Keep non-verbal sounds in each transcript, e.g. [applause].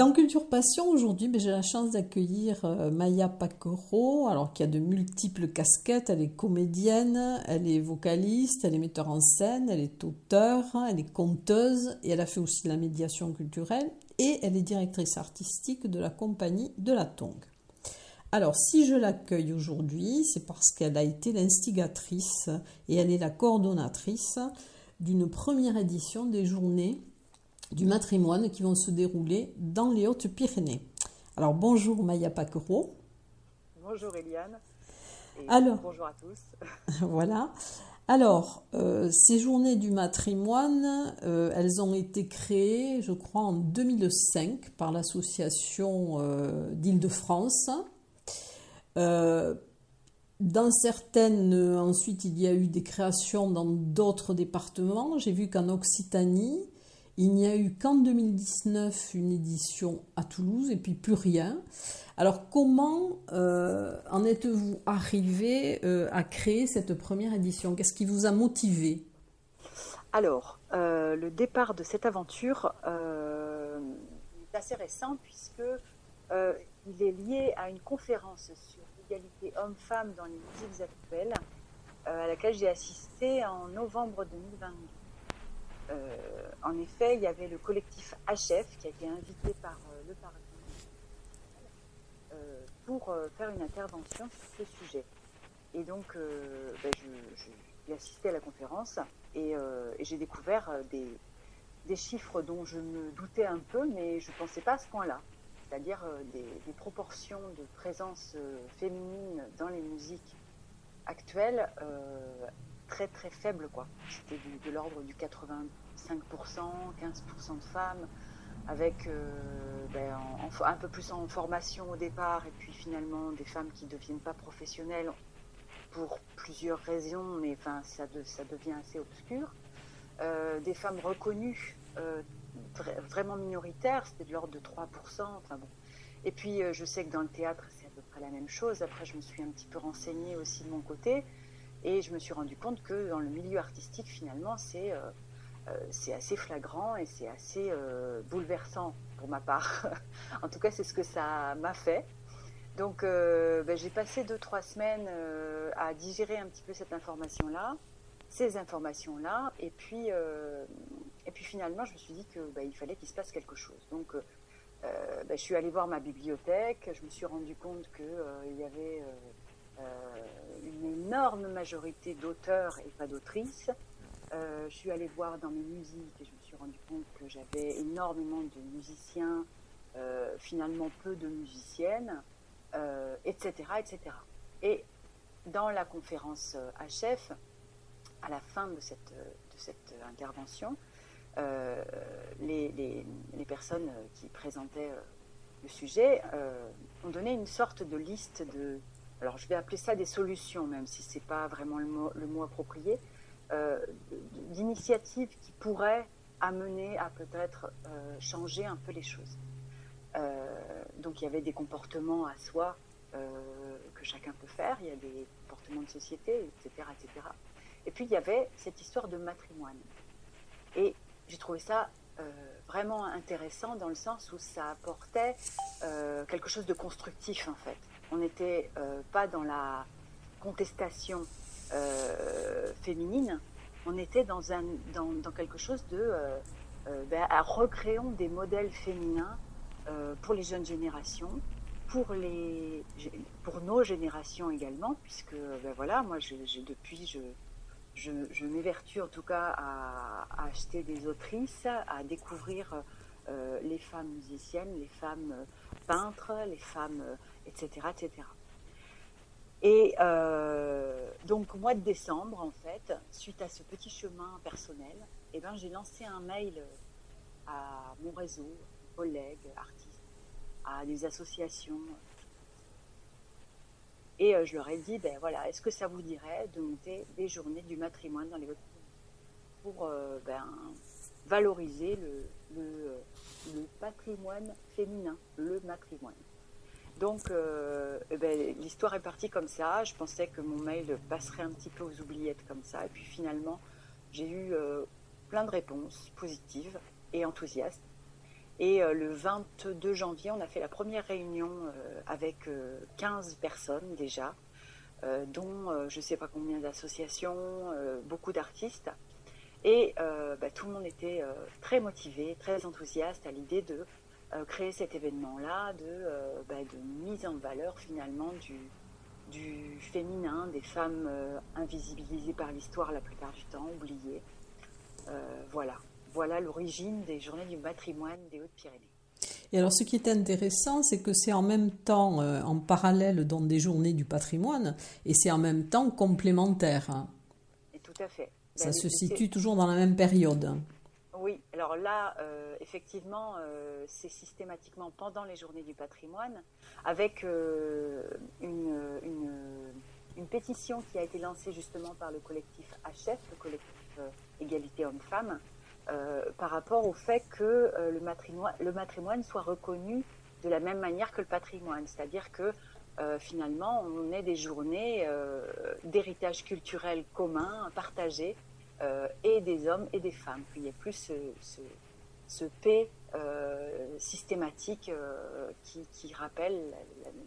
Dans Culture Passion, aujourd'hui, ben, j'ai la chance d'accueillir euh, Maya Pacoro, alors qui a de multiples casquettes. Elle est comédienne, elle est vocaliste, elle est metteur en scène, elle est auteure, elle est conteuse et elle a fait aussi de la médiation culturelle et elle est directrice artistique de la compagnie de la Tongue. Alors, si je l'accueille aujourd'hui, c'est parce qu'elle a été l'instigatrice et elle est la coordonnatrice d'une première édition des journées du matrimoine qui vont se dérouler dans les Hautes-Pyrénées. Alors bonjour Maya Pacro. Bonjour Eliane. Alors, bonjour à tous. [laughs] voilà. Alors, euh, ces journées du matrimoine, euh, elles ont été créées, je crois, en 2005 par l'association euh, d'Île-de-France. dans certaines, ensuite, il y a eu des créations dans d'autres départements. J'ai vu qu'en Occitanie, il n'y a eu qu'en 2019 une édition à Toulouse et puis plus rien. Alors comment euh, en êtes-vous arrivé euh, à créer cette première édition? Qu'est-ce qui vous a motivé? Alors, euh, le départ de cette aventure est assez récent puisque il est lié à une conférence sur l'égalité homme-femme dans les musiques actuelles à laquelle j'ai assisté en novembre 2022. Euh, en effet, il y avait le collectif HF qui a été invité par euh, le Parlement euh, pour faire une intervention sur ce sujet. Et donc, ben, j'ai assisté à la conférence et, j'ai découvert des, chiffres dont je me doutais un peu, mais je ne pensais pas à ce point-là. C'est-à-dire des, proportions de présence féminine dans les musiques actuelles très très faibles. C'était de l'ordre du 80 5%, 15% de femmes, avec euh, ben, un peu plus en formation au départ, et puis finalement des femmes qui ne deviennent pas professionnelles pour plusieurs raisons, mais enfin, ça, devient assez obscur. Euh, des femmes reconnues, euh, vraiment minoritaires, c'était de l'ordre de 3%. Enfin bon. Et puis je sais que dans le théâtre, c'est à peu près la même chose. Après, je me suis un petit peu renseignée aussi de mon côté, et je me suis rendu compte que dans le milieu artistique, finalement, c'est c'est assez flagrant et c'est assez euh, bouleversant pour ma part. [laughs] en tout cas, c'est ce que ça m'a fait. Donc, euh, ben, j'ai passé deux, trois semaines à digérer un petit peu cette information-là, ces informations-là, et puis, et puis finalement, je me suis dit qu'il ben, fallait qu'il se passe quelque chose. Donc, ben, je suis allée voir ma bibliothèque, je me suis rendu compte qu'il y avait une énorme majorité d'auteurs et pas d'autrices. Euh, je suis allée voir dans mes musiques et je me suis rendu compte que j'avais énormément de musiciens, euh, finalement peu de musiciennes, etc., euh, etc. Et dans la conférence HF, à la fin de cette, intervention, les, personnes qui présentaient le sujet ont donné une sorte de liste de, alors je vais appeler ça des solutions, même si ce n'est pas vraiment le mot, approprié, d'initiatives qui pourraient amener à peut-être euh, changer un peu les choses. Euh, donc il y avait des comportements à soi que chacun peut faire, il y a des comportements de société, etc., etc. Et puis il y avait cette histoire de matrimoine. Et j'ai trouvé ça vraiment intéressant dans le sens où ça apportait quelque chose de constructif en fait. On n'était pas dans la contestation féminine, on était dans, un, dans, dans quelque chose de ben, recréons des modèles féminins pour les jeunes générations pour, les, pour nos générations également, puisque ben voilà, moi depuis, je, je, m'évertue en tout cas à, acheter des autrices, à découvrir euh, les femmes musiciennes, les femmes peintres, les femmes, etc. Euh, etc. Et euh, donc, au mois de décembre, en fait, suite à ce petit chemin personnel, eh ben, j'ai lancé un mail à mon réseau, collègues, artistes à des associations. Et euh, je leur ai dit, ben voilà, est-ce que ça vous dirait de monter des journées du matrimoine dans les hautes pour euh, ben, valoriser le, le, patrimoine féminin, le matrimoine? Donc, euh, eh ben, l'histoire est partie comme ça. Je pensais que mon mail passerait un petit peu aux oubliettes comme ça. Et puis finalement, j'ai eu plein de réponses positives et enthousiastes. Et euh, le 22 janvier, on a fait la première réunion euh, avec 15 euh, personnes déjà, dont je ne sais pas combien d'associations, beaucoup d'artistes. Et bah, tout le monde était très motivé, très enthousiaste à l'idée de créer cet événement-là, de, bah, de, mise en valeur finalement du, du féminin, des femmes invisibilisées par l'histoire la plupart du temps, oubliées. voilà. Voilà l'origine des journées du patrimoine des Hautes-Pyrénées. Et alors, ce qui est intéressant, c'est que c'est en même temps, euh, en parallèle, dans des journées du patrimoine, et c'est en même temps complémentaire. Et tout à fait. Ça ben, se situe toujours dans la même période. Oui, alors là, euh, effectivement, euh, c'est systématiquement pendant les journées du patrimoine, avec une, une, pétition qui a été lancée justement par le collectif HF, le collectif Égalité Hommes-Femmes, euh, par rapport au fait que euh, le, matrimoine, soit reconnu de la même manière que le patrimoine, c'est-à-dire que euh, finalement on ait des journées d'héritage culturel commun, partagé, et des hommes et des femmes, qu'il n'y ait plus ce, ce, paix systématique qui, rappelle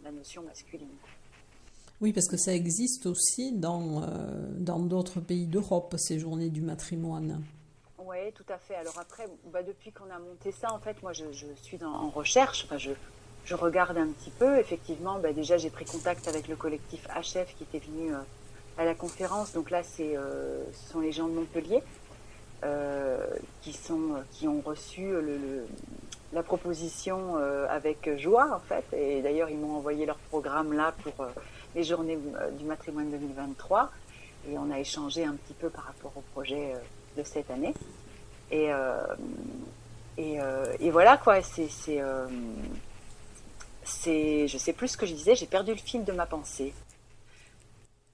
la, notion masculine. Oui, parce que ça existe aussi dans d'autres pays d'Europe, ces journées du matrimoine. Oui, tout à fait. Alors après, bah, depuis qu'on a monté ça, en fait, moi, je, suis en recherche. Enfin, je, je, regarde un petit peu. Effectivement, bah, déjà, j'ai pris contact avec le collectif HF qui était venu euh, à la conférence. Donc là, c'est, euh, ce sont les gens de Montpellier euh, qui, sont, qui ont reçu la proposition avec joie, en fait. Et d'ailleurs, ils m'ont envoyé leur programme là pour les journées du matrimoine 2023. Et on a échangé un petit peu par rapport au projet de cette année. Et, euh, et, euh, et, voilà quoi, c'est, c'est, euh, c'est, je sais plus ce que je disais, j'ai perdu le fil de ma pensée.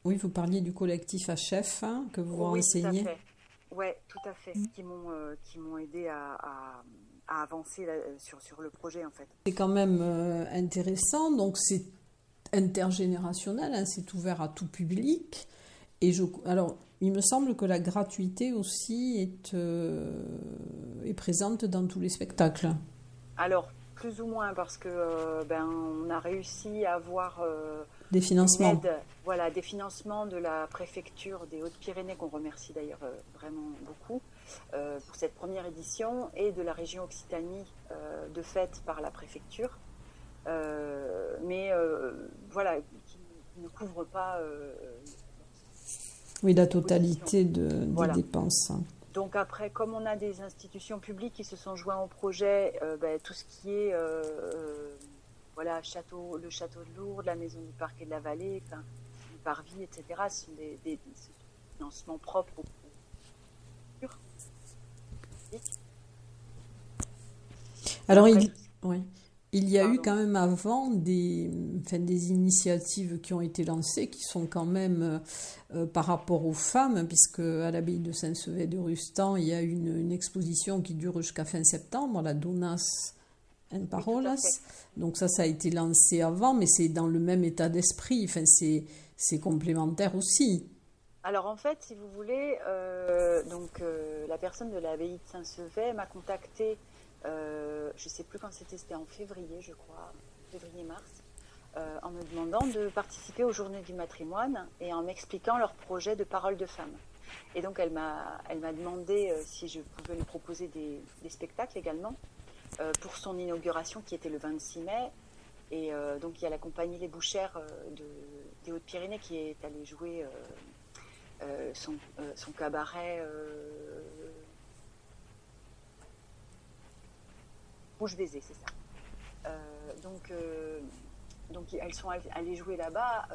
Oui, vous parliez du collectif HF hein, que vous oui, renseignez. Oui, tout à fait, qui m'ont, qui m'ont aidé à, à, avancer sur, sur le projet en fait. C'est quand même intéressant, donc c'est intergénérationnel, hein, c'est ouvert à tout public. Et je, alors, il me semble que la gratuité aussi est, euh, est présente dans tous les spectacles. Alors, plus ou moins, parce que euh, ben, on a réussi à avoir euh, des financements. voilà, des financements de la préfecture des Hautes-Pyrénées, qu'on remercie d'ailleurs vraiment beaucoup, pour cette première édition, et de la région Occitanie, de fait par la préfecture. mais voilà, qui ne couvre pas oui, la totalité de, des dépenses. Donc après, comme on a des institutions publiques qui se sont joints au projet, euh, ben, tout ce qui est euh, euh, voilà, château, le château de Lourdes, la maison du parc et de la vallée, enfin, le parvis, etc., ce sont des, des, financements propres au Alors, il, oui. Il y a eu quand même avant des, enfin, des initiatives qui ont été lancées qui sont quand même euh, euh, par rapport aux femmes, puisque à l'abbaye de Saint-Sevé de Rustan, il y a une, une exposition qui dure jusqu'à fin septembre, la Donas en Parolas. Donc ça, ça a été lancé avant, mais c'est dans le même état d'esprit, enfin, c'est complémentaire aussi. Alors en fait, si vous voulez, euh, donc la personne de l'abbaye de Saint-Sevet m'a contacté, je ne sais plus quand c'était, c'était en février, je crois, février-mars, en me demandant de participer aux Journées du matrimoine et en m'expliquant leur projet de parole de femme. Et donc elle m'a, elle m'a demandé si je pouvais lui proposer des, des spectacles également pour son inauguration qui était le 26 mai et euh, donc il y a la compagnie Les Bouchères euh, de, des Hautes-Pyrénées qui est allée jouer euh, son, cabaret Bouche Baiser, c'est ça. donc, donc elles sont allées jouer là-bas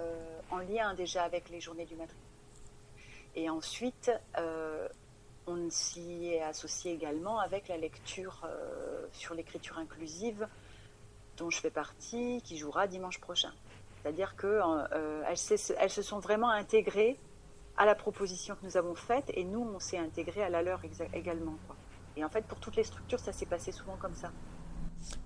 en lien déjà avec les journées du matrimonio. Et ensuite, on s'y est associé également avec la lecture sur l'écriture inclusive dont je fais partie, qui jouera dimanche prochain. C'est-à-dire qu'elles euh, elles se sont vraiment intégrées à la proposition que nous avons faite et nous, on s'est intégrés à la leur également. Et en fait, pour toutes les structures, ça s'est passé souvent comme ça.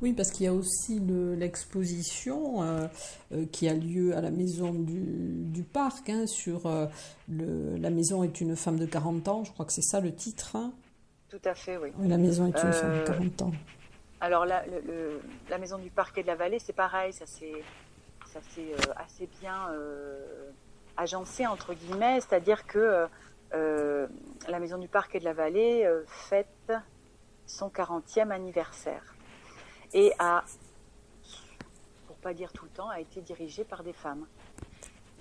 Oui, parce qu'il y a aussi l'exposition euh, euh, qui a lieu à la maison du, parc hein, sur le, La maison est une femme de 40 ans, je crois que c'est ça le titre. Hein. Tout à fait, oui. La maison est une femme de 40 ans. Alors la, la maison du parquet de la vallée, c'est pareil, ça s'est euh, assez bien euh, agencé entre guillemets, c'est-à-dire que euh, la maison du parquet de la vallée fête son 40e anniversaire et a, pour pas dire tout le temps, a été dirigée par des femmes.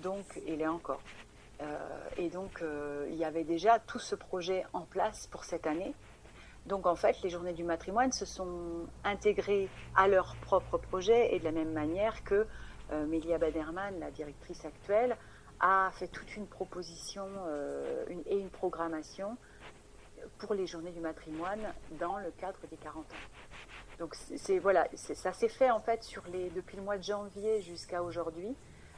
Donc, il est encore. et donc, il y avait déjà tout ce projet en place pour cette année. Donc en fait, les journées du matrimoine se sont intégrées à leur propre projet et de la même manière que euh, Mélia Baderman, la directrice actuelle, a fait toute une proposition euh, et une programmation pour les journées du matrimoine dans le cadre des 40 ans. Donc c'est voilà, ça s'est fait en fait sur les depuis le mois de janvier jusqu'à aujourd'hui.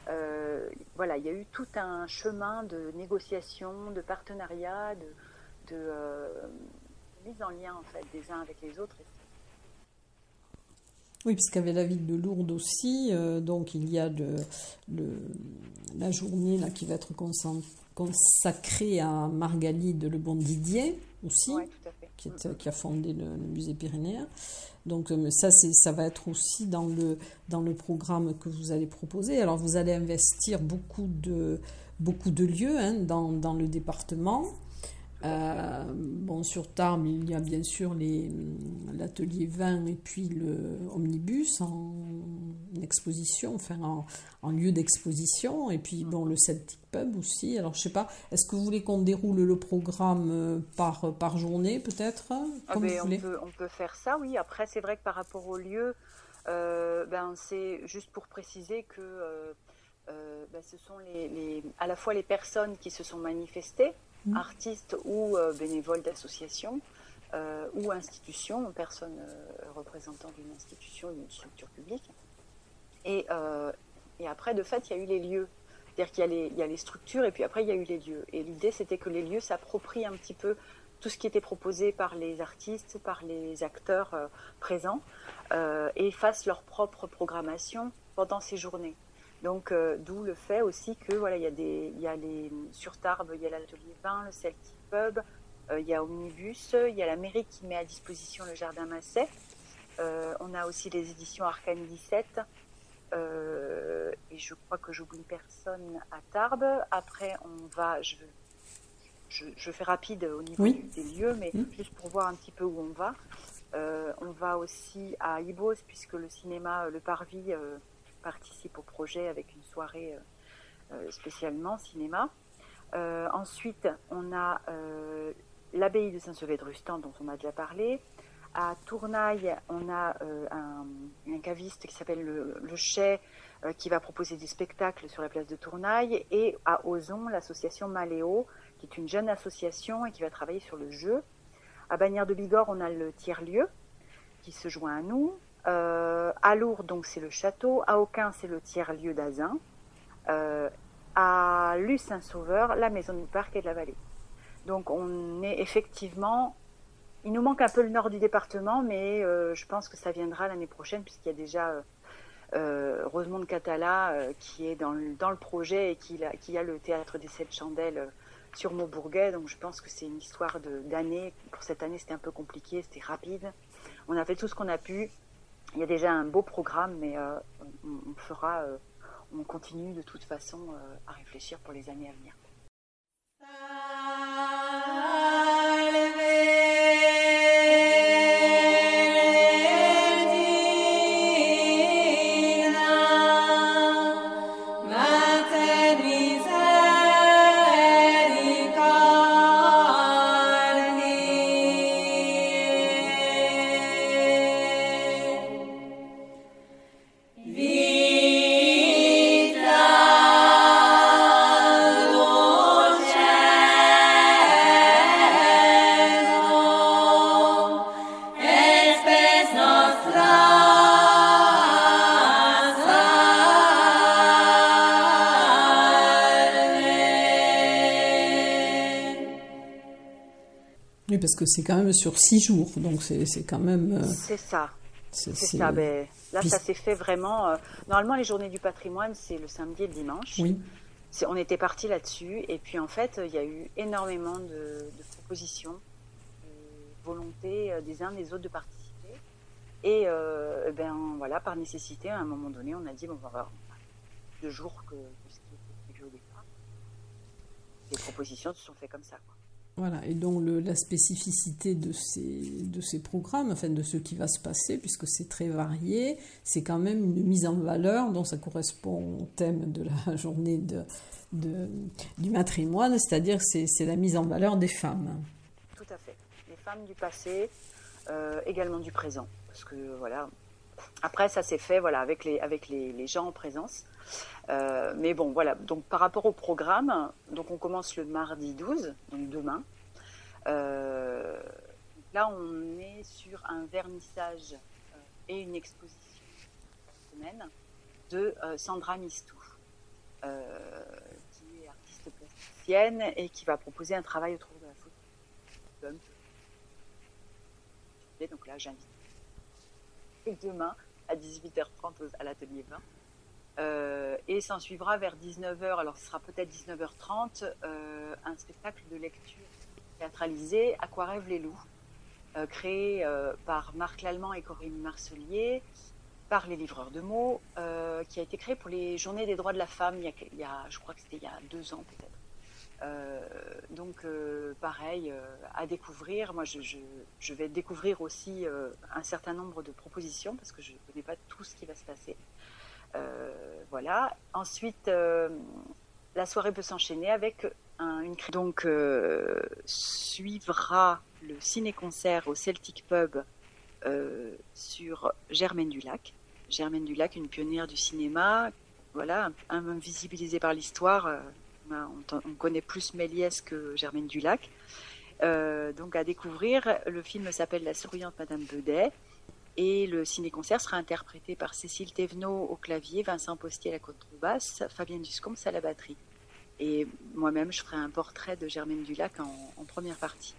Euh, voilà, il y a eu tout un chemin de négociation, de partenariat, de, de mise en lien en fait des uns avec les autres. Oui, puisqu'il y avait la ville de Lourdes aussi, euh, donc il y a de, la journée là, qui va être consacrée à Margalide Le Bon Didier aussi, Qui, a fondé le, musée pyrénéen. Donc euh, ça, ça va être aussi dans le, dans le programme que vous allez proposer. Alors vous allez investir beaucoup de, beaucoup de lieux hein, dans, dans le département. Euh, bon, sur Tarbes, il y a bien sûr l'atelier 20 et puis le omnibus en, exposition, enfin en, lieu d'exposition, et puis bon, le Celtic Pub aussi. Alors, je sais pas, est-ce que vous voulez qu'on déroule le programme euh, par, par journée, peut-être ah ben, on, peut, on, peut, faire ça, oui. Après, c'est vrai que par rapport au lieu, euh, ben, c'est juste pour préciser que ben, ce sont les, les, à la fois les personnes qui se sont manifestées, Mmh. artistes ou euh, bénévoles d'associations euh, ou institutions, personnes euh, représentant d'une institution ou d'une structure publique. Et, et, après, de fait, il y a eu les lieux. C'est-à-dire qu'il y, y, a les structures et puis après, il y a eu les lieux. Et l'idée, c'était que les lieux s'approprient un petit peu tout ce qui était proposé par les artistes, par les acteurs présents, et fassent leur propre programmation pendant ces journées. Donc, euh, d'où le fait aussi que voilà, il y a des, il y a les sur Tarbes, il y a l'atelier 20, le Celtic Pub, euh, il y a Omnibus, il y a la mairie qui met à disposition le jardin Masset. Euh, on a aussi les éditions Arcane 17. et je crois que j'oublie personne à Tarbes. Après, on va, je, je, fais rapide au niveau des lieux, mais juste pour voir un petit peu où on va. on va aussi à Ibos, puisque le cinéma Le Parvis participe au projet avec une soirée euh, euh, spécialement cinéma. Euh, ensuite, on a l'abbaye de Saint-Sevé de Rustan, dont on a déjà parlé. À Tournaille, on a un, caviste qui s'appelle le, le Chais, qui va proposer des spectacles sur la place de Tournaille. Et à Ozon, l'association Maléo, qui est une jeune association et qui va travailler sur le jeu. À Bagnères de Bigorre, on a le tiers-lieu qui se joint à nous. Euh, à Lourdes, donc c'est le château. À Aucun, c'est le tiers-lieu d'Azin. Euh, à Luce-Saint-Sauveur, la maison du parc et de la vallée. Donc on est effectivement, il nous manque un peu le nord du département, mais euh, je pense que ça viendra l'année prochaine puisqu'il y a déjà Rosemont de Catala qui est dans le, dans le, projet et qui a, qui a, le théâtre des sept chandelles sur Maubourguet, donc je pense que c'est une histoire d'année. Pour cette année, c'était un peu compliqué, c'était rapide. On a fait tout ce qu'on a pu. Il y a déjà un beau programme, mais on, fera, on continue de toute façon à réfléchir pour les années à venir. Parce que c'est quand même sur six jours, donc c'est quand même. Euh, c'est ça. C'est ça. Ben, là, ça s'est fait vraiment. Euh, normalement, les journées du patrimoine, c'est le samedi et le dimanche. Oui. On était parti là-dessus, et puis en fait, il y a eu énormément de, propositions, de volonté euh, des uns des autres de participer. Et ben voilà, par nécessité, à un moment donné, on a dit bon, on va voir deux jours que, ce qui était prévu au départ. Les propositions se sont faites comme ça. Quoi. Voilà, et donc la spécificité de ces, de ces programmes, enfin de ce qui va se passer, puisque c'est très varié, c'est quand même une mise en valeur, dont ça correspond au thème de la [laughs] journée de, de du matrimoine, c'est-à-dire c'est, c'est la mise en valeur des femmes. Tout à fait, les femmes du passé, euh, également du présent, parce que voilà, après ça s'est fait voilà, avec, les, avec les, les gens en présence. Euh, mais bon, voilà. Donc, par rapport au programme, donc on commence le mardi 12, donc demain. Euh, là, on est sur un vernissage euh, et une exposition semaine de Sandra Mistou, qui est artiste plasticienne et qui va proposer un travail autour de la photo. Donc là, j'invite demain à 18h30 à l'atelier 20 euh, et s'en suivra vers 19h, alors ce sera peut-être 19h30, euh, un spectacle de lecture théâtralisé, Aquarève les loups, euh, créé par Marc Lallemand et Corinne Marcelier, par les livreurs de mots, qui a été créé pour les Journées des droits de la femme, il y a, je crois que c'était il y a deux ans peut-être. donc pareil, à découvrir. Moi, je vais découvrir aussi un certain nombre de propositions parce que je ne connais pas tout ce qui va se passer. Euh, voilà. Ensuite, euh, la soirée peut s'enchaîner avec un, une donc euh, suivra le ciné-concert au Celtic Pub sur Germaine du Lac. Germaine du Lac, une pionnière du cinéma, voilà, invisibilisée par l'histoire. on, connaît plus Méliès que Germaine du Lac. donc à découvrir, le film s'appelle La souriante Madame Bedet. Et le ciné-concert sera interprété par Cécile Thévenot au clavier, Vincent Postier à la contrebasse, Fabienne Duscombs à la batterie. Et moi-même, je ferai un portrait de Germaine Dulac en, en première partie.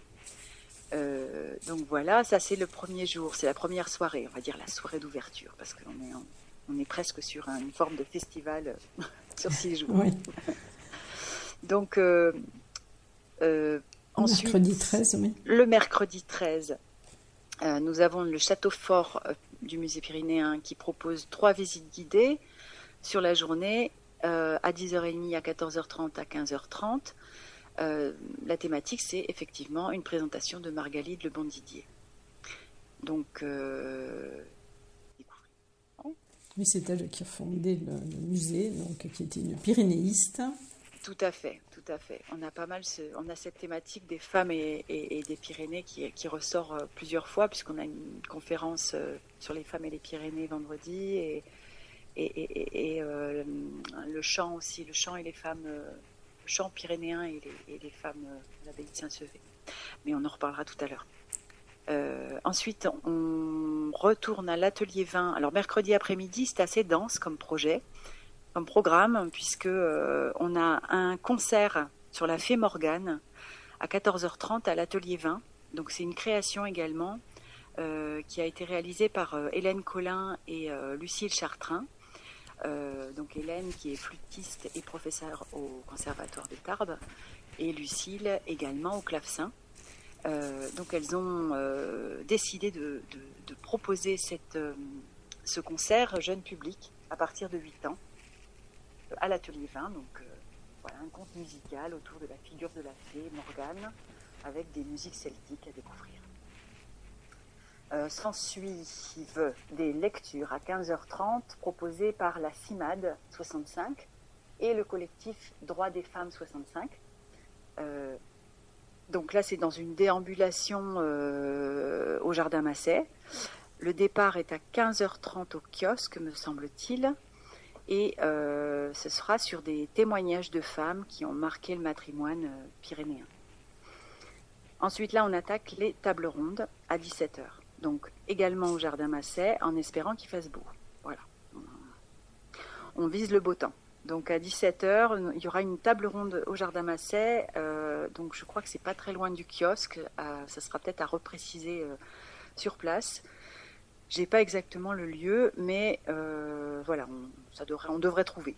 Euh, donc voilà, ça c'est le premier jour, c'est la première soirée, on va dire la soirée d'ouverture, parce qu'on est, on est presque sur une forme de festival euh, [laughs] sur six jours. Oui. [laughs] donc euh, euh, ensuite, mercredi 13, oui. le mercredi 13, euh, nous avons le château fort euh, du musée pyrénéen qui propose trois visites guidées sur la journée euh, à 10h30, à 14h30, à 15h30. la thématique, c'est effectivement une présentation de Margalide Le Bandidier. Donc, oui, c'est elle qui a fondé le, le, musée, donc qui était une pyrénéiste. Tout à fait, tout à fait. On a pas mal, on a cette thématique des femmes et, des Pyrénées qui, ressort euh, plusieurs fois, puisqu'on a une conférence euh, sur les femmes et les Pyrénées vendredi, et, et, euh, le chant aussi, le chant et les femmes, le chant pyrénéen et les, femmes à l'abbaye de Saint-Sevé. Mais on en reparlera tout à l'heure. ensuite, on retourne à l'atelier 20. Alors mercredi après-midi, c'est assez dense comme projet programme, puisque euh, on a un concert sur la Fée Morgane à 14h30 à l'Atelier 20. Donc c'est une création également euh, qui a été réalisée par euh, Hélène Collin et Lucille Chartrain. donc Hélène qui est flûtiste et professeure au Conservatoire de Tarbes et Lucille également au clavecin. donc elles ont décidé de, proposer ce concert jeune public à partir de 8 ans à l'atelier 20. Donc voilà, un conte musical autour de la figure de la fée Morgane avec des musiques celtiques à découvrir. Euh, S'ensuivent des lectures à 15h30 proposées par la CIMAD 65 et le collectif Droits des femmes 65. Euh, donc là, c'est dans une déambulation euh, au Jardin Masset. Le départ est à 15h30 au kiosque, me semble-t-il. Et ce sera sur des témoignages de femmes qui ont marqué le matrimoine pyrénéen. Ensuite, là, on attaque les tables rondes à 17h. Donc, également au Jardin Masset, en espérant qu'il fasse beau. Voilà. On vise le beau temps. Donc, à 17h, il y aura une table ronde au Jardin Masset. Euh, donc, je crois que c'est pas très loin du kiosque. Euh, ça sera peut-être à repréciser euh, sur place. J'ai pas exactement le lieu, mais voilà, on, devrait, trouver.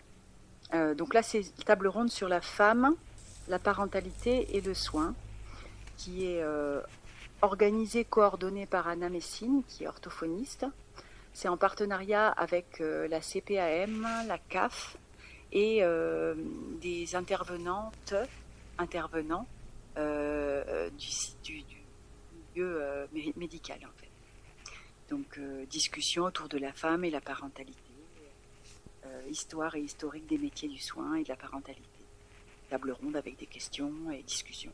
donc là, c'est table ronde sur la femme, la parentalité et le soin qui est euh, organisé, coordonné par Anna Messine, qui est orthophoniste. C'est en partenariat avec euh, la CPAM, la CAF et euh, des intervenantes, intervenants du, milieu médical en fait. Donc discussion autour de la femme et la parentalité, histoire et historique des métiers du soin et de la parentalité. Table ronde avec des questions et discussions.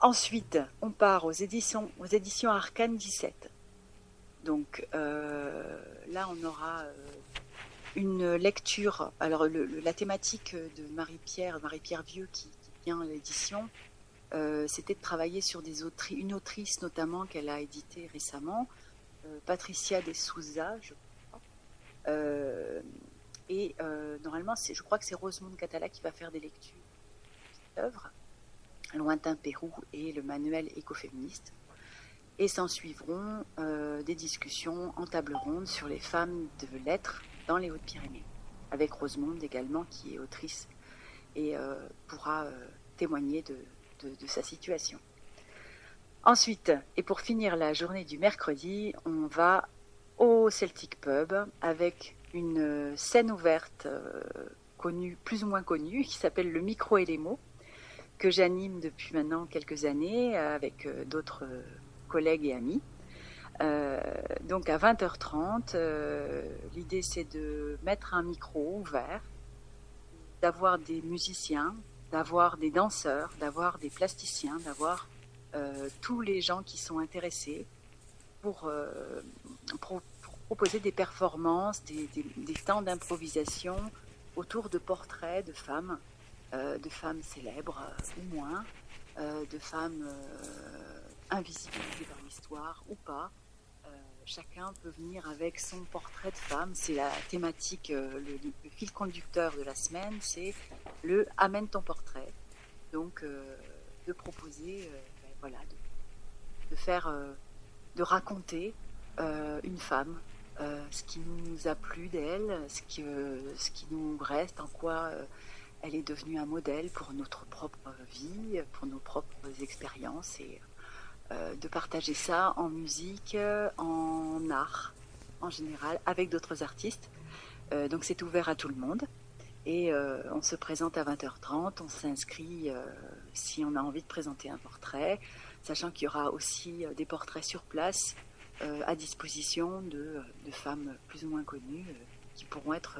Ensuite, on part aux éditions, aux éditions Arcane 17. Donc euh, là, on aura euh, une lecture. Alors, la thématique de Marie-Pierre, Marie-Pierre Vieux qui, vient à l'édition, euh, c'était de travailler sur des autri une autrice notamment qu'elle a édité récemment, Patricia de Souza, je crois. et normalement, je crois que c'est Rosemonde Catala qui va faire des lectures de. Lointain Pérou et le manuel écoféministe. Et s'en suivront euh, des discussions en table ronde sur les femmes de lettres dans les Hautes-Pyrénées, avec Rosemonde également, qui est autrice et euh, pourra euh, témoigner de, de, sa situation. Ensuite, et pour finir la journée du mercredi, on va au Celtic Pub avec une scène ouverte connue, plus ou moins connue, qui s'appelle le micro et les mots, que j'anime depuis maintenant quelques années euh, avec euh, d'autres euh, collègues et amis. donc à 20h30, l'idée c'est de mettre un micro ouvert, d'avoir des musiciens, d'avoir des danseurs, d'avoir des plasticiens, d'avoir tous les gens qui sont intéressés pour, proposer des performances, des temps d'improvisation autour de portraits de femmes euh, de femmes célèbres euh, ou moins, euh, de femmes invisibilisées par l'histoire ou pas. Chacun peut venir avec son portrait de femme. C'est la thématique, le, fil conducteur de la semaine, c'est le amène ton portrait. Donc, de proposer, ben, voilà, de, faire, de raconter une femme, ce qui nous a plu d'elle, ce, ce qui nous reste, en quoi elle est devenue un modèle pour notre propre vie, pour nos propres expériences et euh, de partager ça en musique, en art en général, avec d'autres artistes. Euh, donc c'est ouvert à tout le monde. Et euh, on se présente à 20h30, on s'inscrit si on a envie de présenter un portrait, sachant qu'il y aura aussi des portraits sur place à disposition de, femmes plus ou moins connues qui pourront être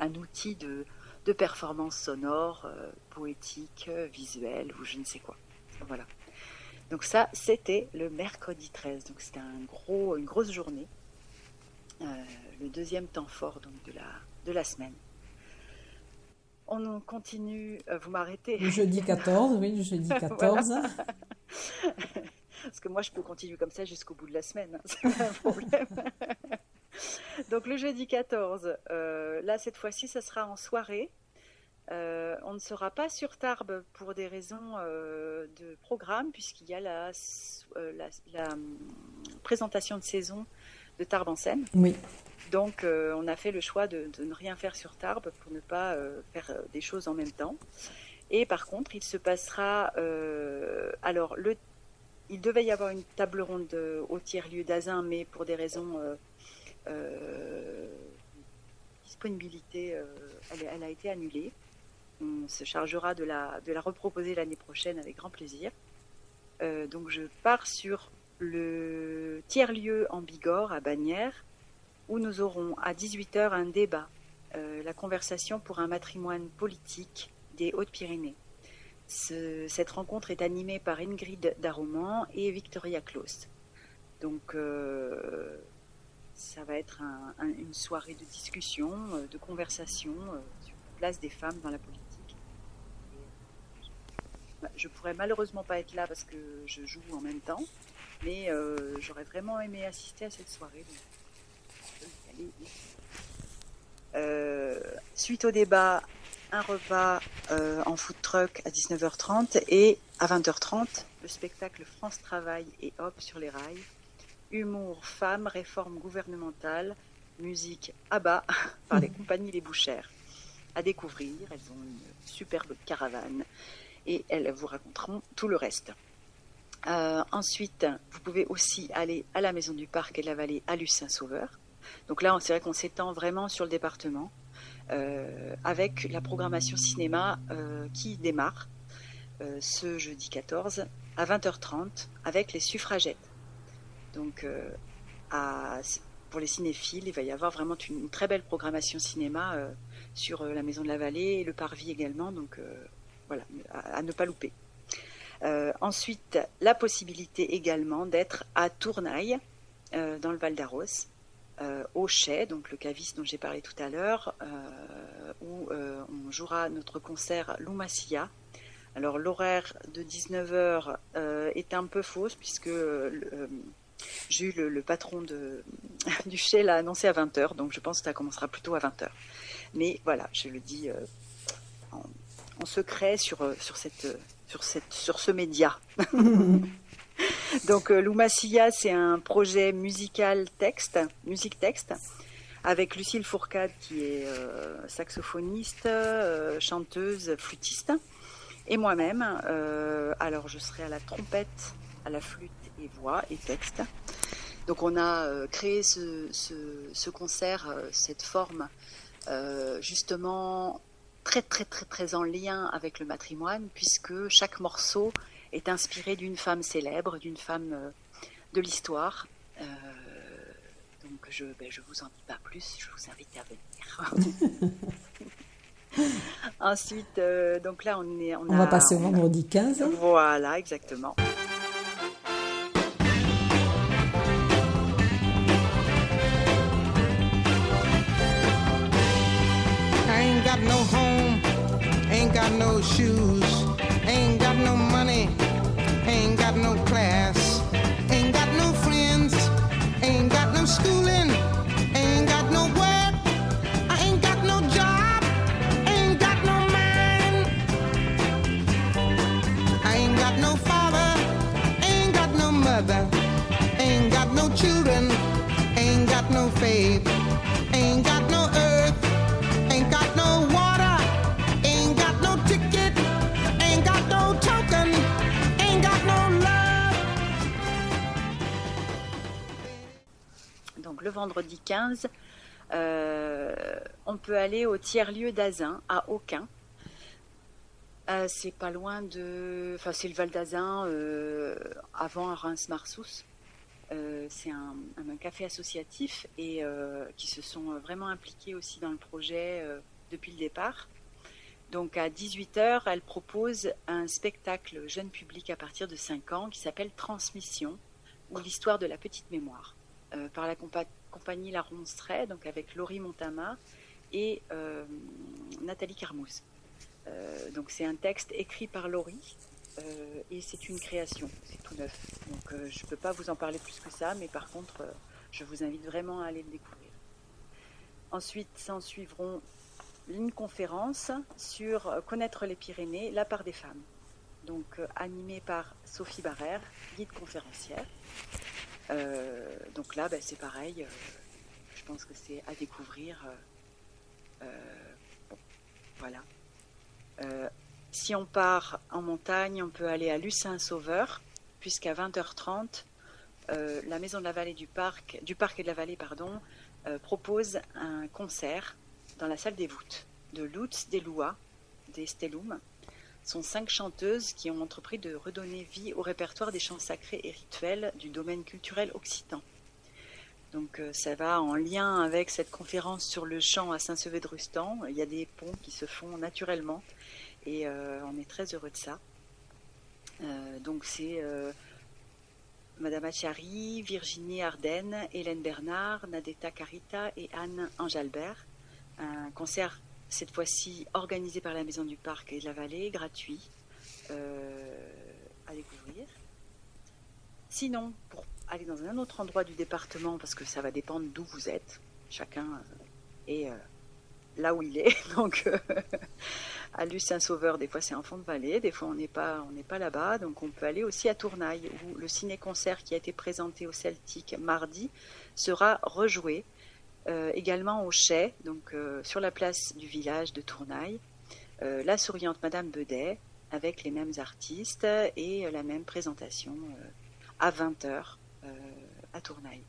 un outil de, euh, poétiques, euh, visuelles ou je ne sais quoi. Voilà. Donc ça, c'était le mercredi 13. Donc c'était un gros, une grosse journée. Euh, le deuxième temps fort donc, de, la, de la semaine. On continue. vous m'arrêtez Le jeudi [laughs] 14, oui, le jeudi 14. Parce que moi, je peux continuer comme ça jusqu'au bout de la semaine. Hein, c'est pas un problème. [laughs] Donc le jeudi 14, euh, là cette fois-ci, ça sera en soirée. Euh, on ne sera pas sur Tarbes pour des raisons euh, de programme, puisqu'il y a la, hum, présentation de saison de Tarbes en scène. Oui. Donc, on a fait le choix de, ne rien faire sur Tarbes pour ne pas faire des choses en même temps. Et par contre, il se passera. alors, le, il devait y avoir une table ronde au tiers-lieu d'Azin, mais pour des raisons disponibilité, elle, elle, a été annulée. On se chargera de la, de la reproposer l'année prochaine avec grand plaisir. Euh, donc je pars sur le tiers-lieu en Bigorre, à Bagnères, où nous aurons à 18h un débat, euh, la conversation pour un matrimoine politique des Hautes-Pyrénées. cette rencontre est animée par Ingrid Daroman et Victoria Klaus. Donc euh, ça va être une soirée de discussion, de conversation sur la place des femmes dans la politique. Je pourrais malheureusement pas être là parce que je joue en même temps, mais euh, j'aurais vraiment aimé assister à cette soirée. Euh, suite au débat, un repas euh, en food truck à 19h30 et à 20h30, le spectacle France Travail et Hop sur les rails. Humour, femmes, réforme gouvernementale, musique bas [laughs] par les [laughs] compagnies Les Bouchères. À découvrir, elles ont une superbe caravane et elles vous raconteront tout le reste. Euh, ensuite, vous pouvez aussi aller à la Maison du Parc et de la Vallée à Lucin-Sauveur. Donc là, c'est vrai qu'on s'étend vraiment sur le département euh, avec la programmation cinéma euh, qui démarre ce jeudi 14 à 20h30 avec les suffragettes. Donc pour les cinéphiles, il va y avoir vraiment une, une très belle programmation cinéma sur la Maison de la Vallée et le Parvis également. Donc voilà, à, ne pas louper. Euh, ensuite, la possibilité également d'être à Tournaille, euh, dans le Val d'Aros, euh, au Chais, donc le cavis dont j'ai parlé tout à l'heure, où on jouera notre concert Lumacia. Alors l'horaire de 19h est un peu fausse puisque Jules, le, le, patron [laughs] du Chais, l'a annoncé à 20h, donc je pense que ça commencera plutôt à 20h. Mais voilà, je le dis en, en secret sur, euh, sur, cette, euh, sur, cette, sur ce média. [laughs] Donc euh, Lumacia, c'est un projet musical texte, musique texte, avec Lucille Fourcade qui est saxophoniste, chanteuse, flûtiste, et moi-même. alors je serai à la trompette, à la flûte et voix et texte. Donc on a créé ce, ce, ce concert, cette forme, justement très très très très en lien avec le matrimoine puisque chaque morceau est inspiré d'une femme célèbre, d'une femme euh, de l'histoire. Euh, donc je ne ben, je vous en dis pas plus, je vous invite à venir. [laughs] Ensuite, euh, donc là on est... On, on va passer au vendredi 15. Voilà, exactement. No shoes, le vendredi 15, euh, on peut aller au tiers-lieu d'Azin, à Aucun. Euh, c'est pas loin de. Enfin, c'est le Val d'Azin, euh, avant Reims-Marsous. c'est un, café associatif et qui se sont vraiment impliqués aussi dans le projet depuis le départ. Donc à 18h, elle propose un spectacle jeune public à partir de 5 ans qui s'appelle Transmission ou l'histoire de la petite mémoire. Euh, par la compagnie La Ronstray, donc avec Laurie Montama et euh, Nathalie Carmouze. Euh, donc c'est un texte écrit par Laurie et c'est une création, c'est tout neuf. Donc je ne peux pas vous en parler plus que ça, mais par contre je vous invite vraiment à aller le découvrir. Ensuite s'en suivront une conférence sur connaître les Pyrénées, la part des femmes. Donc animée par Sophie Barrère, guide conférencière. Euh, donc là, ben, c'est pareil. Euh, je pense que c'est à découvrir. voilà. si on part en montagne, on peut aller à Lucin-Sauveur, puisqu'à 20h30, la Maison de la Vallée du Parc, du Parc et de la Vallée, pardon, propose un concert dans la salle des voûtes de Lutz des Lois, des Stellum, sont cinq chanteuses qui ont entrepris de redonner vie au répertoire des chants sacrés et rituels du domaine culturel occitan. Donc euh, ça va en lien avec cette conférence sur le chant à Saint-Sevé-de-Rustan. Il y a des ponts qui se font naturellement et euh, on est très heureux de ça. Euh, donc c'est Madame Achari, Virginie Ardennes, Hélène Bernard, Nadeta Carita et Anne Angelbert. Un concert cette fois-ci organisé par la Maison du Parc et de la Vallée, gratuit euh, à découvrir. Sinon, pour aller dans un autre endroit du département, parce que ça va dépendre d'où vous êtes, chacun euh, est euh, là où il est. [laughs] Donc, à Lucin-Sauveur, des fois c'est en fond de vallée, des fois on n'est pas, pas là-bas. Donc, on peut aller aussi à Tournaille, où le ciné-concert qui a été présenté au Celtic mardi sera rejoué euh, également au Chais, donc euh, sur la place du village de Tournaille, euh, la souriante Madame Bedet, avec les mêmes artistes et la même présentation à 20h à Tournaille.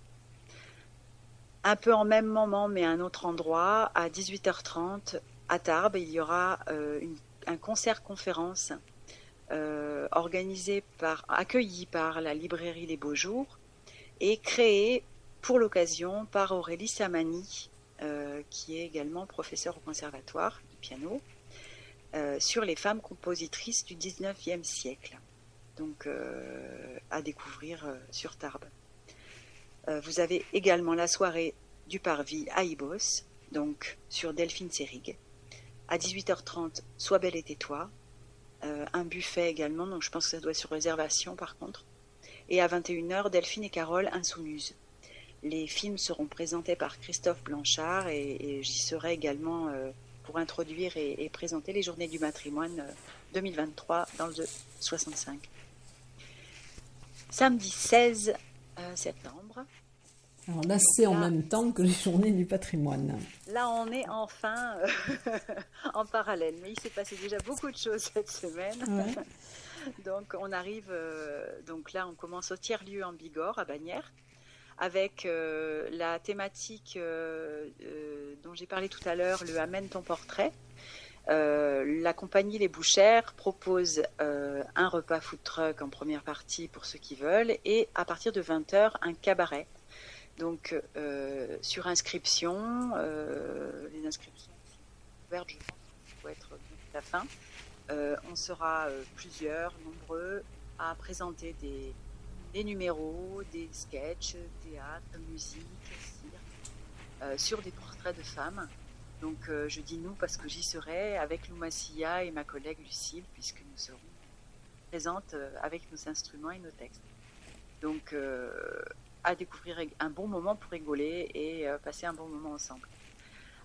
Un peu en même moment, mais à un autre endroit, à 18h30, à Tarbes, il y aura un concert-conférence organisé par, accueilli par la librairie Les Beaux Jours et créé pour l'occasion par Aurélie Samani, euh, qui est également professeure au conservatoire du piano, euh, sur les femmes compositrices du 19e siècle. Donc euh, à découvrir sur Tarbes. vous avez également la soirée du Parvis à Ibos, donc sur Delphine Sérig. À 18h30, Sois belle et tais-toi. un buffet également, donc je pense que ça doit être sur réservation par contre. Et à 21h, Delphine et Carole Insoumise. Les films seront présentés par Christophe Blanchard et, j'y serai également euh, pour introduire et, présenter les journées du matrimoine 2023 euh, dans le 65. Samedi 16 euh, septembre. Alors là, c'est en même temps que les journées du patrimoine. Là, on est enfin [laughs] en parallèle, mais il s'est passé déjà beaucoup de choses cette semaine. [laughs] donc, on arrive, donc là, on commence au tiers-lieu en Bigorre, à Bagnères avec euh, la thématique euh, euh, dont j'ai parlé tout à l'heure, le Amène ton portrait. la compagnie Les Bouchères propose un repas food truck en première partie pour ceux qui veulent et à partir de 20h un cabaret. Donc sur inscription, les inscriptions sont ouvertes, je pense, pour être la fin. on sera plusieurs, nombreux, à présenter des, des numéros, des sketchs, théâtre, musique, euh, sur des portraits de femmes. Donc euh, je dis nous parce que j'y serai avec Loumacia et ma collègue Lucille, puisque nous serons présentes euh, avec nos instruments et nos textes. Donc à découvrir un bon moment pour rigoler et passer un bon moment ensemble.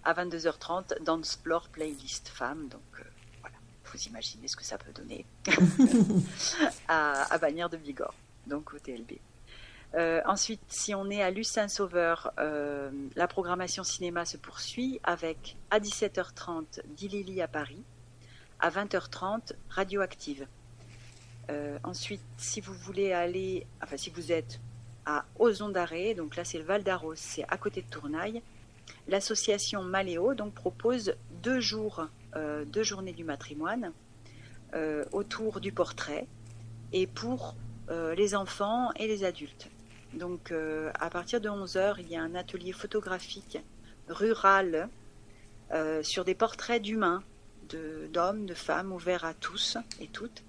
À 22h30, Dance Floor Playlist Femmes, donc voilà, vous imaginez ce que ça peut donner [laughs] [laughs] à, à Bagnères de Bigorre donc au TLB. Euh, ensuite, si on est à Lucin-Sauveur, euh, la programmation cinéma se poursuit avec à 17h30 Dilili à Paris, à 20h30 Radioactive. Euh, ensuite, si vous voulez aller, enfin si vous êtes à Ozon donc là c'est le Val d'Arros, c'est à côté de Tournaille, l'association Maléo propose deux deux journées du matrimoine autour du portrait et pour les enfants et les adultes. Donc euh, à partir de 11h, il y a un atelier photographique rural euh, sur des portraits d'humains, d'hommes, de, femmes, ouverts à tous et toutes,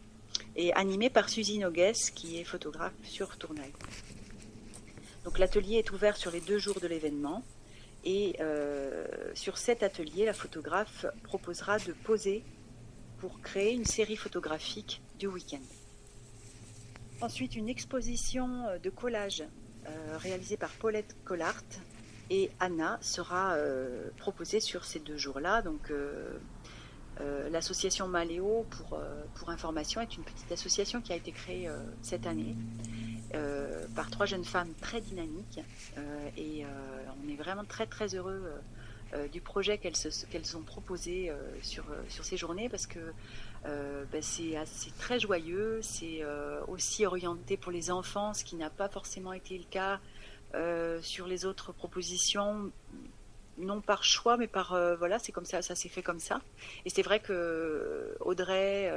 et animé par Suzy Nogues, qui est photographe sur Tournai. Donc l'atelier est ouvert sur les deux jours de l'événement. Et sur cet atelier, la photographe proposera de poser pour créer une série photographique du week-end. Ensuite, une exposition euh, de collage euh, réalisée par Paulette Collart et Anna sera euh, proposée sur ces deux jours-là. Donc, l'association Maléo, pour, pour information, est une petite association qui a été créée cette année par trois jeunes femmes très dynamiques. et on est vraiment très très heureux du projet qu'elles ont proposé sur, sur ces journées parce que ben, c'est très joyeux, c'est aussi orienté pour les enfants, ce qui n'a pas forcément été le cas sur les autres propositions non par choix, mais par euh, voilà, c'est comme ça, ça s'est fait comme ça. Et c'est vrai que euh, Audrey,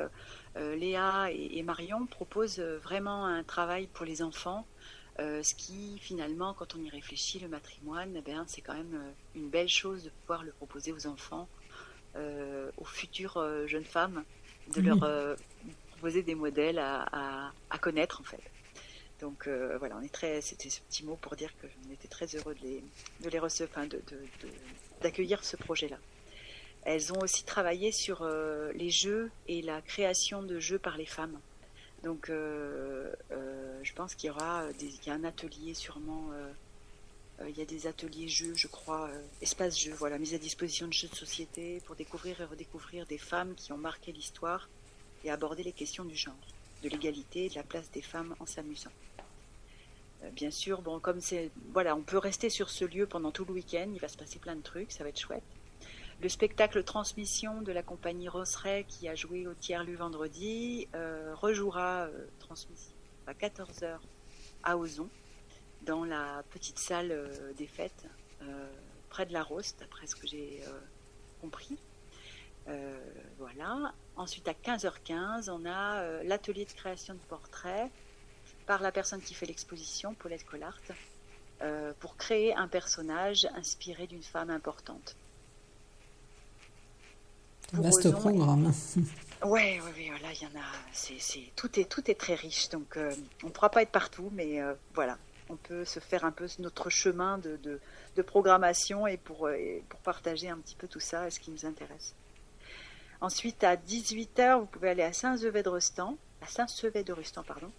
euh, Léa et, Marion proposent vraiment un travail pour les enfants, ce qui finalement, quand on y réfléchit, le matrimoine, eh ben, c'est quand même une belle chose de pouvoir le proposer aux enfants, aux futures jeunes femmes, de leur proposer des modèles à connaître en fait. Donc euh, voilà, on est très, c'était ce petit mot pour dire qu'on était très heureux de les, de les recevoir, d'accueillir ce projet-là. Elles ont aussi travaillé sur euh, les jeux et la création de jeux par les femmes. Donc euh, je pense qu'il y aura des, il y a un atelier sûrement. il y a des ateliers jeux, je crois, espace jeux, voilà, mise à disposition de jeux de société pour découvrir et redécouvrir des femmes qui ont marqué l'histoire et aborder les questions du genre, de l'égalité et de la place des femmes en s'amusant. Euh, bien sûr, bon, comme c'est, voilà, on peut rester sur ce lieu pendant tout le week-end. Il va se passer plein de trucs, ça va être chouette. Le spectacle transmission de la compagnie Rosseret qui a joué au tiers-lu vendredi euh, rejouera euh, transmission à 14h à Ozon, dans la petite salle des fêtes, près de la Roste, d'après ce que j'ai compris. voilà. Ensuite, à 15h15, on a l'atelier de création de portraits par la personne qui fait l'exposition, Paulette Collart, euh, pour créer un personnage inspiré d'une femme importante. Vaste programme. Ouais, ouais, voilà, il y en a. C'est, tout est tout est très riche, donc euh, on ne pourra pas être partout, mais euh, voilà, on peut se faire un peu notre chemin de, de, programmation et pour, pour partager un petit peu tout ça, ce qui nous intéresse. Ensuite, à 18h, vous pouvez aller à Saint-Sevé de Rustan, à Saint-Sevé de Rustan, pardon,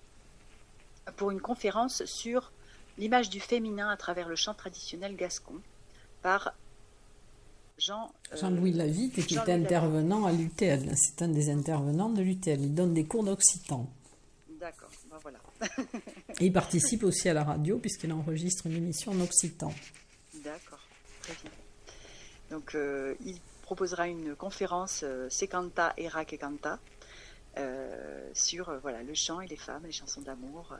pour une conférence sur l'image du féminin à travers le chant traditionnel gascon par Jean, euh, Jean-Louis Lavitte, qui était intervenant à l'UTL. C'est un des intervenants de l'UTL. Il donne des cours d'occitan. D'accord, ben voilà. Et il participe aussi à la radio puisqu'il enregistre une émission en occitan. D'accord, très bien. Donc euh, il proposera une conférence euh, Secanta Era Canta euh, sur voilà, le chant et les femmes, les chansons d'amour,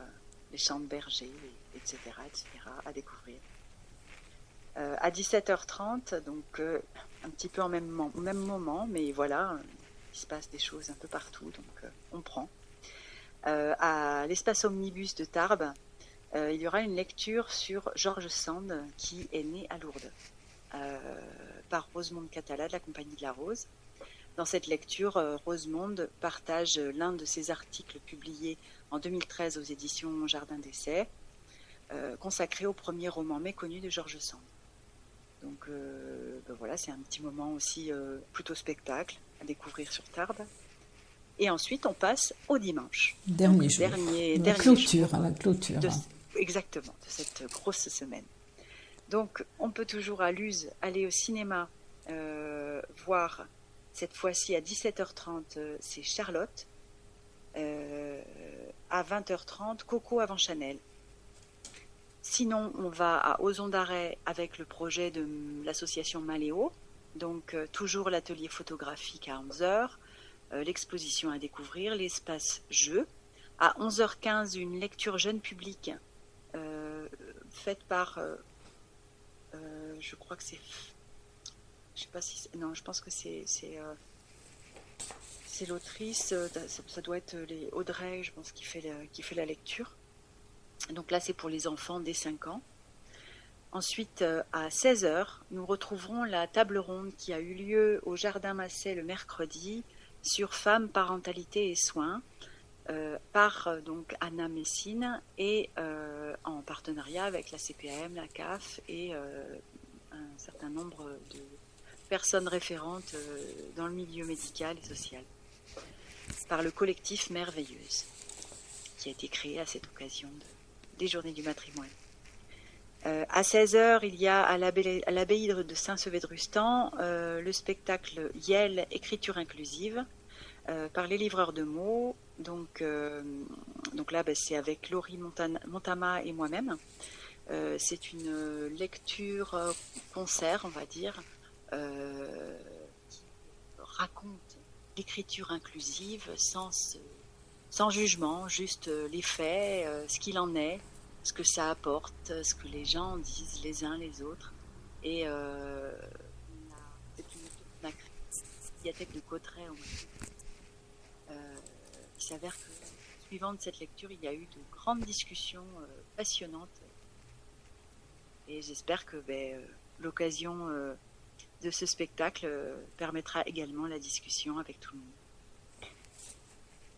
les chants de berger, etc., etc., à découvrir. À 17h30, donc un petit peu en même, moment, mais voilà, il se passe des choses un peu partout, donc on prend. à l'espace omnibus de Tarbes, il y aura une lecture sur Georges Sand, qui est né à Lourdes, par Rosemonde Catala de la Compagnie de la Rose. Dans cette lecture, euh, Rosemonde partage euh, l'un de ses articles publiés en 2013 aux éditions Jardin d'Essai, euh, consacré au premier roman méconnu de Georges Sand. Donc ben voilà, c'est un petit moment aussi plutôt spectacle à découvrir sur Tarbes. Et ensuite, on passe au dimanche. Dernier jour. Dernier, la clôture, à la clôture. exactement, de cette grosse semaine. Donc, on peut toujours à Luz aller au cinéma voir cette fois-ci, à 17h30, euh, c'est Charlotte. Euh, à 20h30, Coco avant Chanel. Sinon, on va à Ozon d'Arrêt avec le projet de l'association Maléo. Donc, euh, toujours l'atelier photographique à 11h, l'exposition à découvrir, l'espace jeu. À 11h15, une lecture jeune public faite par, je crois que c'est je sais pas si. Non, je pense que c'est. C'est, euh, l'autrice, euh, ça, doit être les Audrey, je pense, qui fait, qui fait la lecture. Donc là, c'est pour les enfants dès 5 ans. Ensuite, euh, à 16h, nous retrouverons la table ronde qui a eu lieu au Jardin Masset le mercredi sur femmes, parentalité et soins, par donc Anna Messine et en partenariat avec la CPAM, la CAF et un certain nombre de personnes référentes euh, dans le milieu médical et social, par le collectif Merveilleuse, qui a été créé à cette occasion Journées du matrimoine. Euh, à 16h, il y a à l'abbaye de Saint-Sevé-de-Rustan euh, le spectacle Yel Écriture inclusive par les livreurs de mots. Donc, donc là, ben, c'est avec Laurie Montama et moi-même. c'est une lecture concert, on va dire, qui raconte l'écriture inclusive sans, sans jugement, juste les faits, ce qu'il en est, ce que ça apporte, ce que les gens disent les uns les autres. Et euh, c'est une médiathèque de Cotteret. Euh, il s'avère que, suivant cette lecture, il y a eu de grandes discussions euh, passionnantes. Et j'espère que ben, euh, l'occasion de ce spectacle permettra également la discussion avec tout le monde.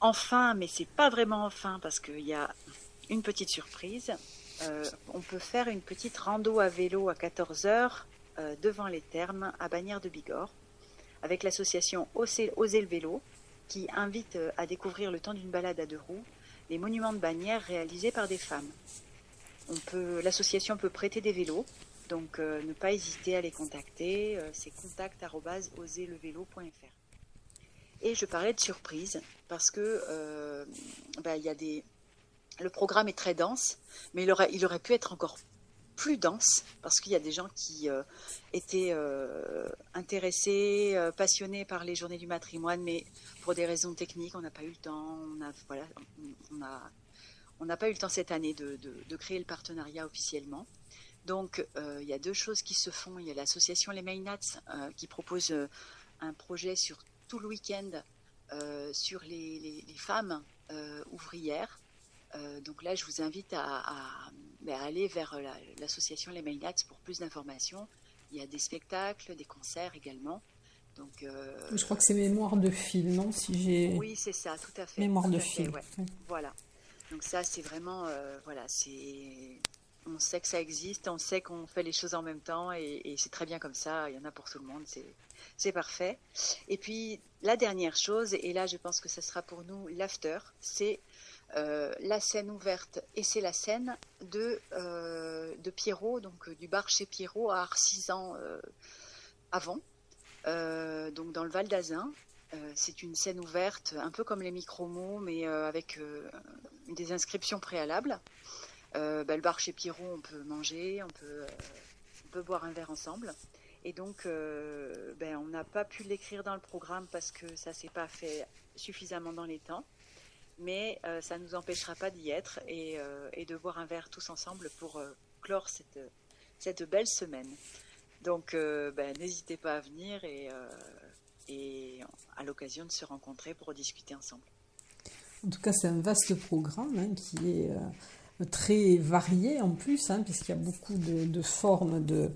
Enfin, mais c'est pas vraiment enfin parce qu'il y a une petite surprise. Euh, on peut faire une petite rando à vélo à 14h euh, devant les thermes à Bagnères de Bigorre avec l'association Oser, le vélo qui invite euh, à découvrir le temps d'une balade à deux roues les monuments de Bagnères réalisés par des femmes. L'association peut prêter des vélos, donc ne pas hésiter à les contacter. c'est contact@oserlevélo.fr. Et je parlais de surprise parce que bah, il y a des le programme est très dense, mais il aurait, pu être encore plus dense parce qu'il y a des gens qui euh, étaient euh, intéressés, euh, passionnés par les journées du matrimoine, mais pour des raisons techniques, on n'a pas eu le temps. On a, voilà, n'a pas eu le temps cette année de, créer le partenariat officiellement. Donc, il y a deux choses qui se font. Il y a l'association Les Mainats qui propose un projet sur tout le week-end sur les femmes ouvrières euh, donc là, je vous invite à, aller vers l'association Les Maynats pour plus d'informations. Il y a des spectacles, des concerts également. Donc, euh, je crois que c'est Mémoire de film, non si j'ai... Oui, c'est ça, tout à fait. Mémoire de film. Voilà. Donc ça, c'est vraiment... Euh, voilà, c'est... On sait que ça existe, on sait qu'on fait les choses en même temps et, et c'est très bien comme ça. Il y en a pour tout le monde, c'est parfait. Et puis, la dernière chose, et là, je pense que ce sera pour nous l'after, c'est euh, la scène ouverte, et c'est la scène de, euh, de Pierrot, donc euh, du bar chez Pierrot à Arcisan avant, donc dans le Val d'Azun. c'est une scène ouverte, un peu comme les micro-mots, mais avec des inscriptions préalables. Bah, le bar chez Pierrot, on peut manger, on peut, on peut boire un verre ensemble. Et donc, ben, on n'a pas pu l'écrire dans le programme parce que ça s'est pas fait suffisamment dans les temps mais euh, ça ne nous empêchera pas d'y être et, euh, et, de boire un verre tous ensemble pour euh, clore cette, belle semaine. Donc ben, n'hésitez pas à venir et, et à l'occasion de se rencontrer pour discuter ensemble. En tout cas, c'est un vaste programme hein, qui est très varié en plus, hein, puisqu'il y a beaucoup de, formes de.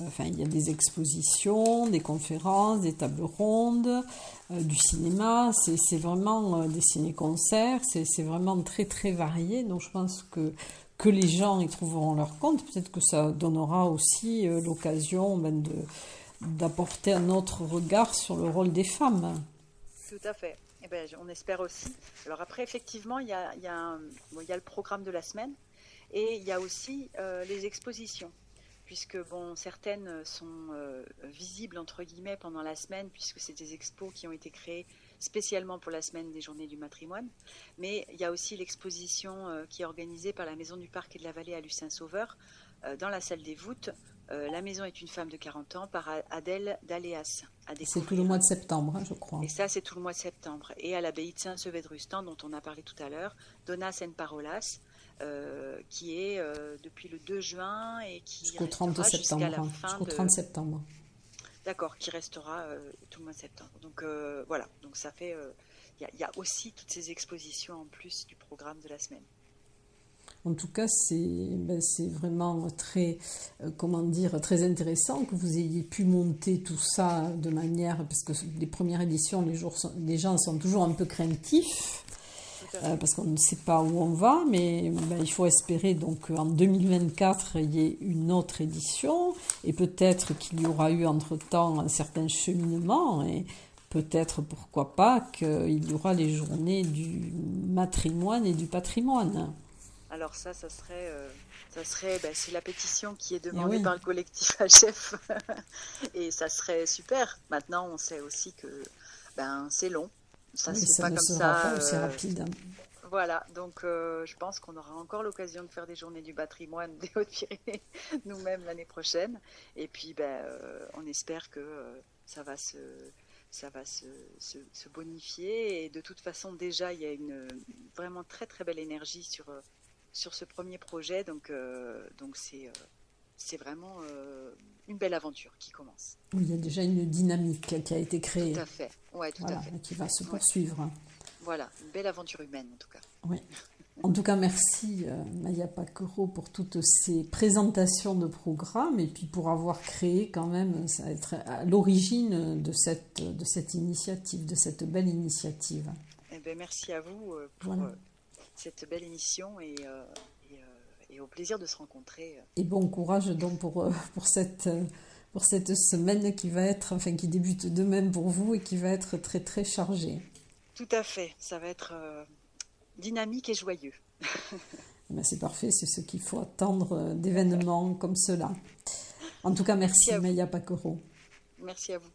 Enfin, il y a des expositions, des conférences, des tables rondes, euh, du cinéma. C'est vraiment euh, des ciné-concerts. C'est vraiment très très varié. Donc, je pense que que les gens y trouveront leur compte. Peut-être que ça donnera aussi euh, l'occasion ben, d'apporter un autre regard sur le rôle des femmes. Tout à fait. Eh ben, on espère aussi. Alors après, effectivement, il y a, le programme de la semaine et il y a aussi euh, les expositions, puisque bon, certaines sont euh, visibles entre guillemets pendant la semaine, puisque c'est des expos qui ont été créées spécialement pour la semaine des Journées du Matrimoine. Mais il y a aussi l'exposition euh, qui est organisée par la Maison du Parc et de la Vallée à Lucin-Sauveur dans la salle des voûtes la maison est une femme de 40 ans par Adèle Daléas. C'est tout le mois de septembre, hein, je crois. Et ça, c'est tout le mois de septembre. Et à l'abbaye de Saint-Sevé-de-Rustan, dont on a parlé tout à l'heure, Donna Sen Parolas, euh, qui est euh, depuis le 2 juin et qui jusqu'au 30 septembre. La fin jusqu'au 30 septembre. D'accord, qui restera tout le mois de septembre. Donc voilà, donc ça fait. Il y, y, a aussi toutes ces expositions en plus du programme de la semaine. En tout cas, ben, c'est vraiment très, euh, comment dire, très intéressant que vous ayez pu monter tout ça de manière, parce que les premières éditions, les, jours les gens sont toujours un peu craintifs. Euh, parce qu'on ne sait pas où on va, mais ben, il faut espérer donc qu'en 2024 il y ait une autre édition et peut-être qu'il y aura eu entre-temps un certain cheminement et peut-être pourquoi pas qu'il y aura les journées du matrimoine et du patrimoine. Alors ça, ça serait, euh, ça serait, ben, c'est la pétition qui est demandée par le collectif [laughs] HF, et ça serait super. Maintenant, on sait aussi que ben c'est long, Ça, Oui, c'est pas ne comme sera ça. pas aussi euh, rapide. Voilà, donc euh, je pense qu'on aura encore l'occasion de faire des journées du patrimoine [laughs] des Hautes-Pyrénées nous-mêmes l'année prochaine. Et puis, ben, on espère que ça va se, ça va se, se- se bonifier. Et de toute façon, déjà, il y a une vraiment très très belle énergie sur, sur ce premier projet. Donc, euh, donc c'est, euh, c'est vraiment euh, une belle aventure qui commence. Oui, il y a déjà une dynamique qui a été créée, Tout à fait. Ouais, tout voilà, à fait. et qui va se Ouais. poursuivre. Voilà, une belle aventure humaine en tout cas. Oui. [laughs] En tout cas, merci euh, Maya Pacoro pour toutes ces présentations de programmes et puis pour avoir créé quand même, ça va être à l'origine de cette, de cette initiative, de cette belle initiative. Eh ben, merci à vous pour Voilà. Euh, cette belle émission et, euh, et, euh, et au plaisir de se rencontrer. Et bon courage donc pour, euh, pour, cette, euh, pour cette semaine qui va être, enfin qui débute demain pour vous et qui va être très très chargée. Tout à fait, ça va être euh, dynamique et joyeux. Eh ben, c'est parfait, c'est ce qu'il faut attendre euh, d'événements comme cela. En tout cas, merci, Merci. Maya Pacoro. Merci à vous.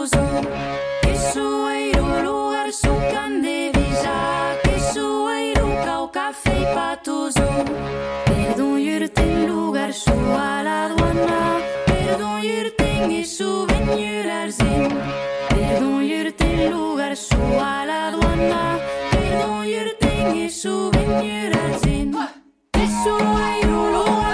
Que soy lugar su grande. Que soy un cau café e patoso. Perdón, irte en lugar su a la aduana. Perdón, irte en su venir al zin. Perdón, irte en lugar su a la aduana. Perdón, irte en su venir al zin. Que soy lugar.